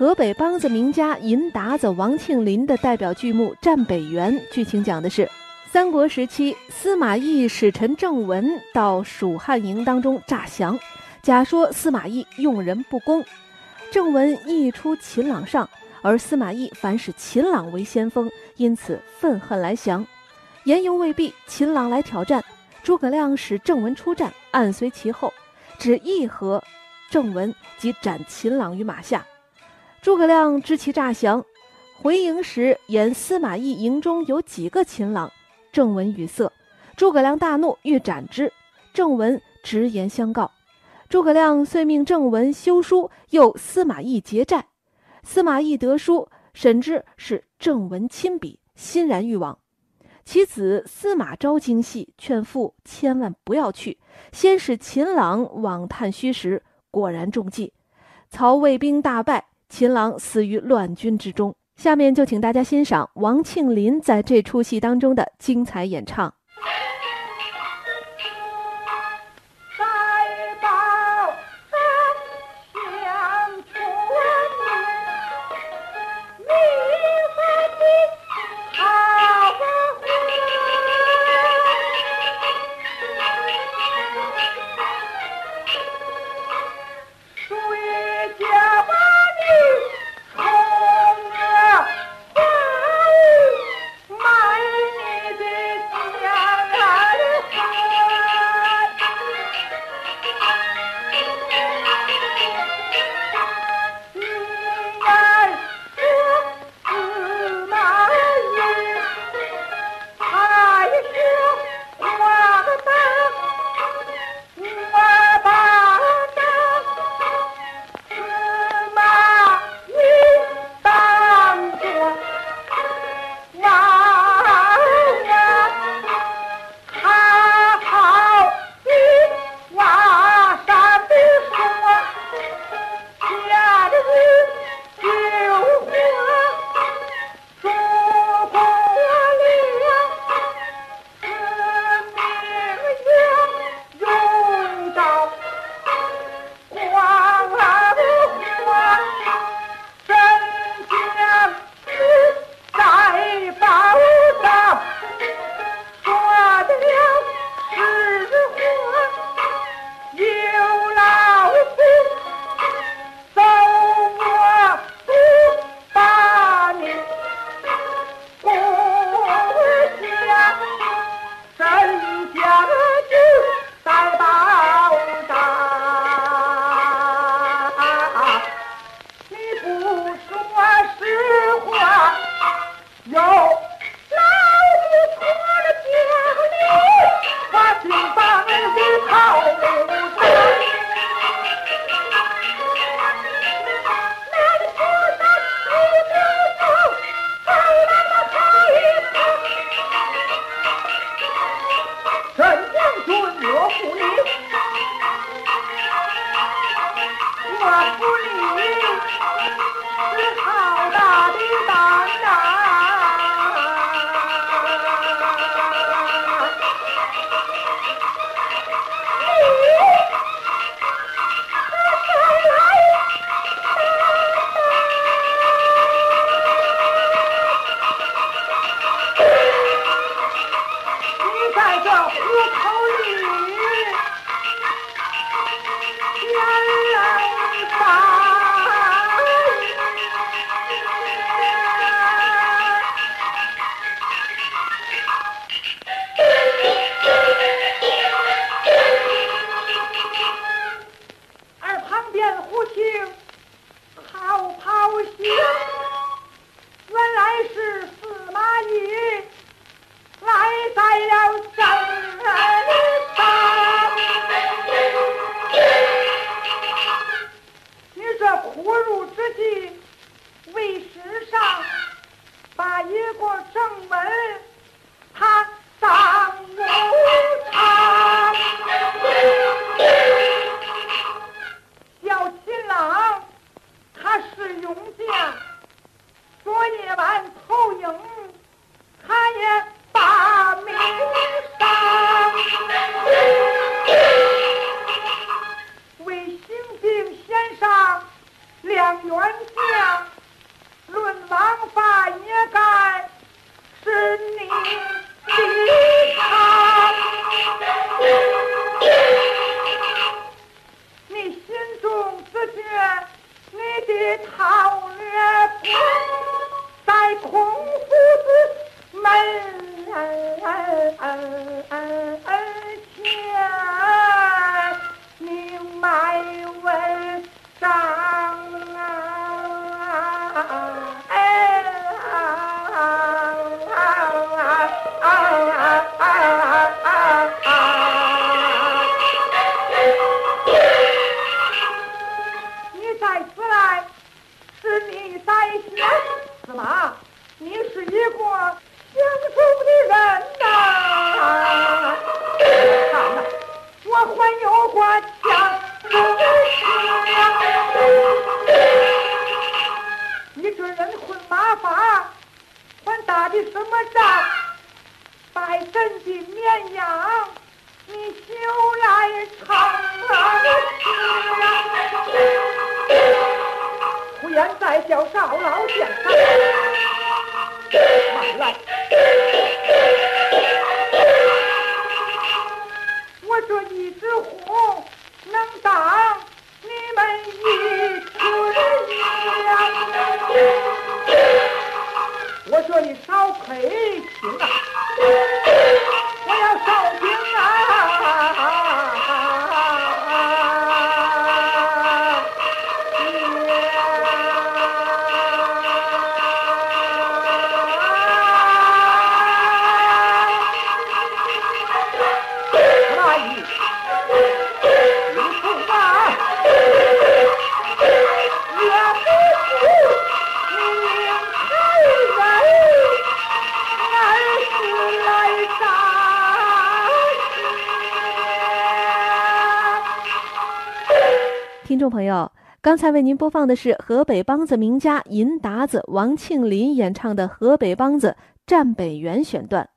河北梆子名家银达子王庆林的代表剧目《战北原》，剧情讲的是三国时期司马懿使臣郑文到蜀汉营当中诈降，假说司马懿用人不公，郑文一出秦朗上，而司马懿反使秦朗为先锋，因此愤恨来降。言犹未毕，秦朗来挑战，诸葛亮使郑文出战，暗随其后，只一合，郑文即斩秦朗于马下。诸葛亮知其诈降，回营时言司马懿营中有几个秦朗，郑文语塞。诸葛亮大怒，欲斩之。郑文直言相告，诸葛亮遂命郑文修书，诱司马懿结寨。司马懿得书，审之是郑文亲笔，欣然欲往。其子司马昭精细，劝父千万不要去，先使秦朗往探虚实，果然中计。曹魏兵大败。秦郎死于乱军之中。下面就请大家欣赏王庆林在这出戏当中的精彩演唱。我不理，只好。ah, ah. ah. 的什么账？百分的绵羊，你休来唱啊！胡言再叫赵老先生，听众朋友，刚才为您播放的是河北梆子名家银达子王庆林演唱的河北梆子《战北原》选段。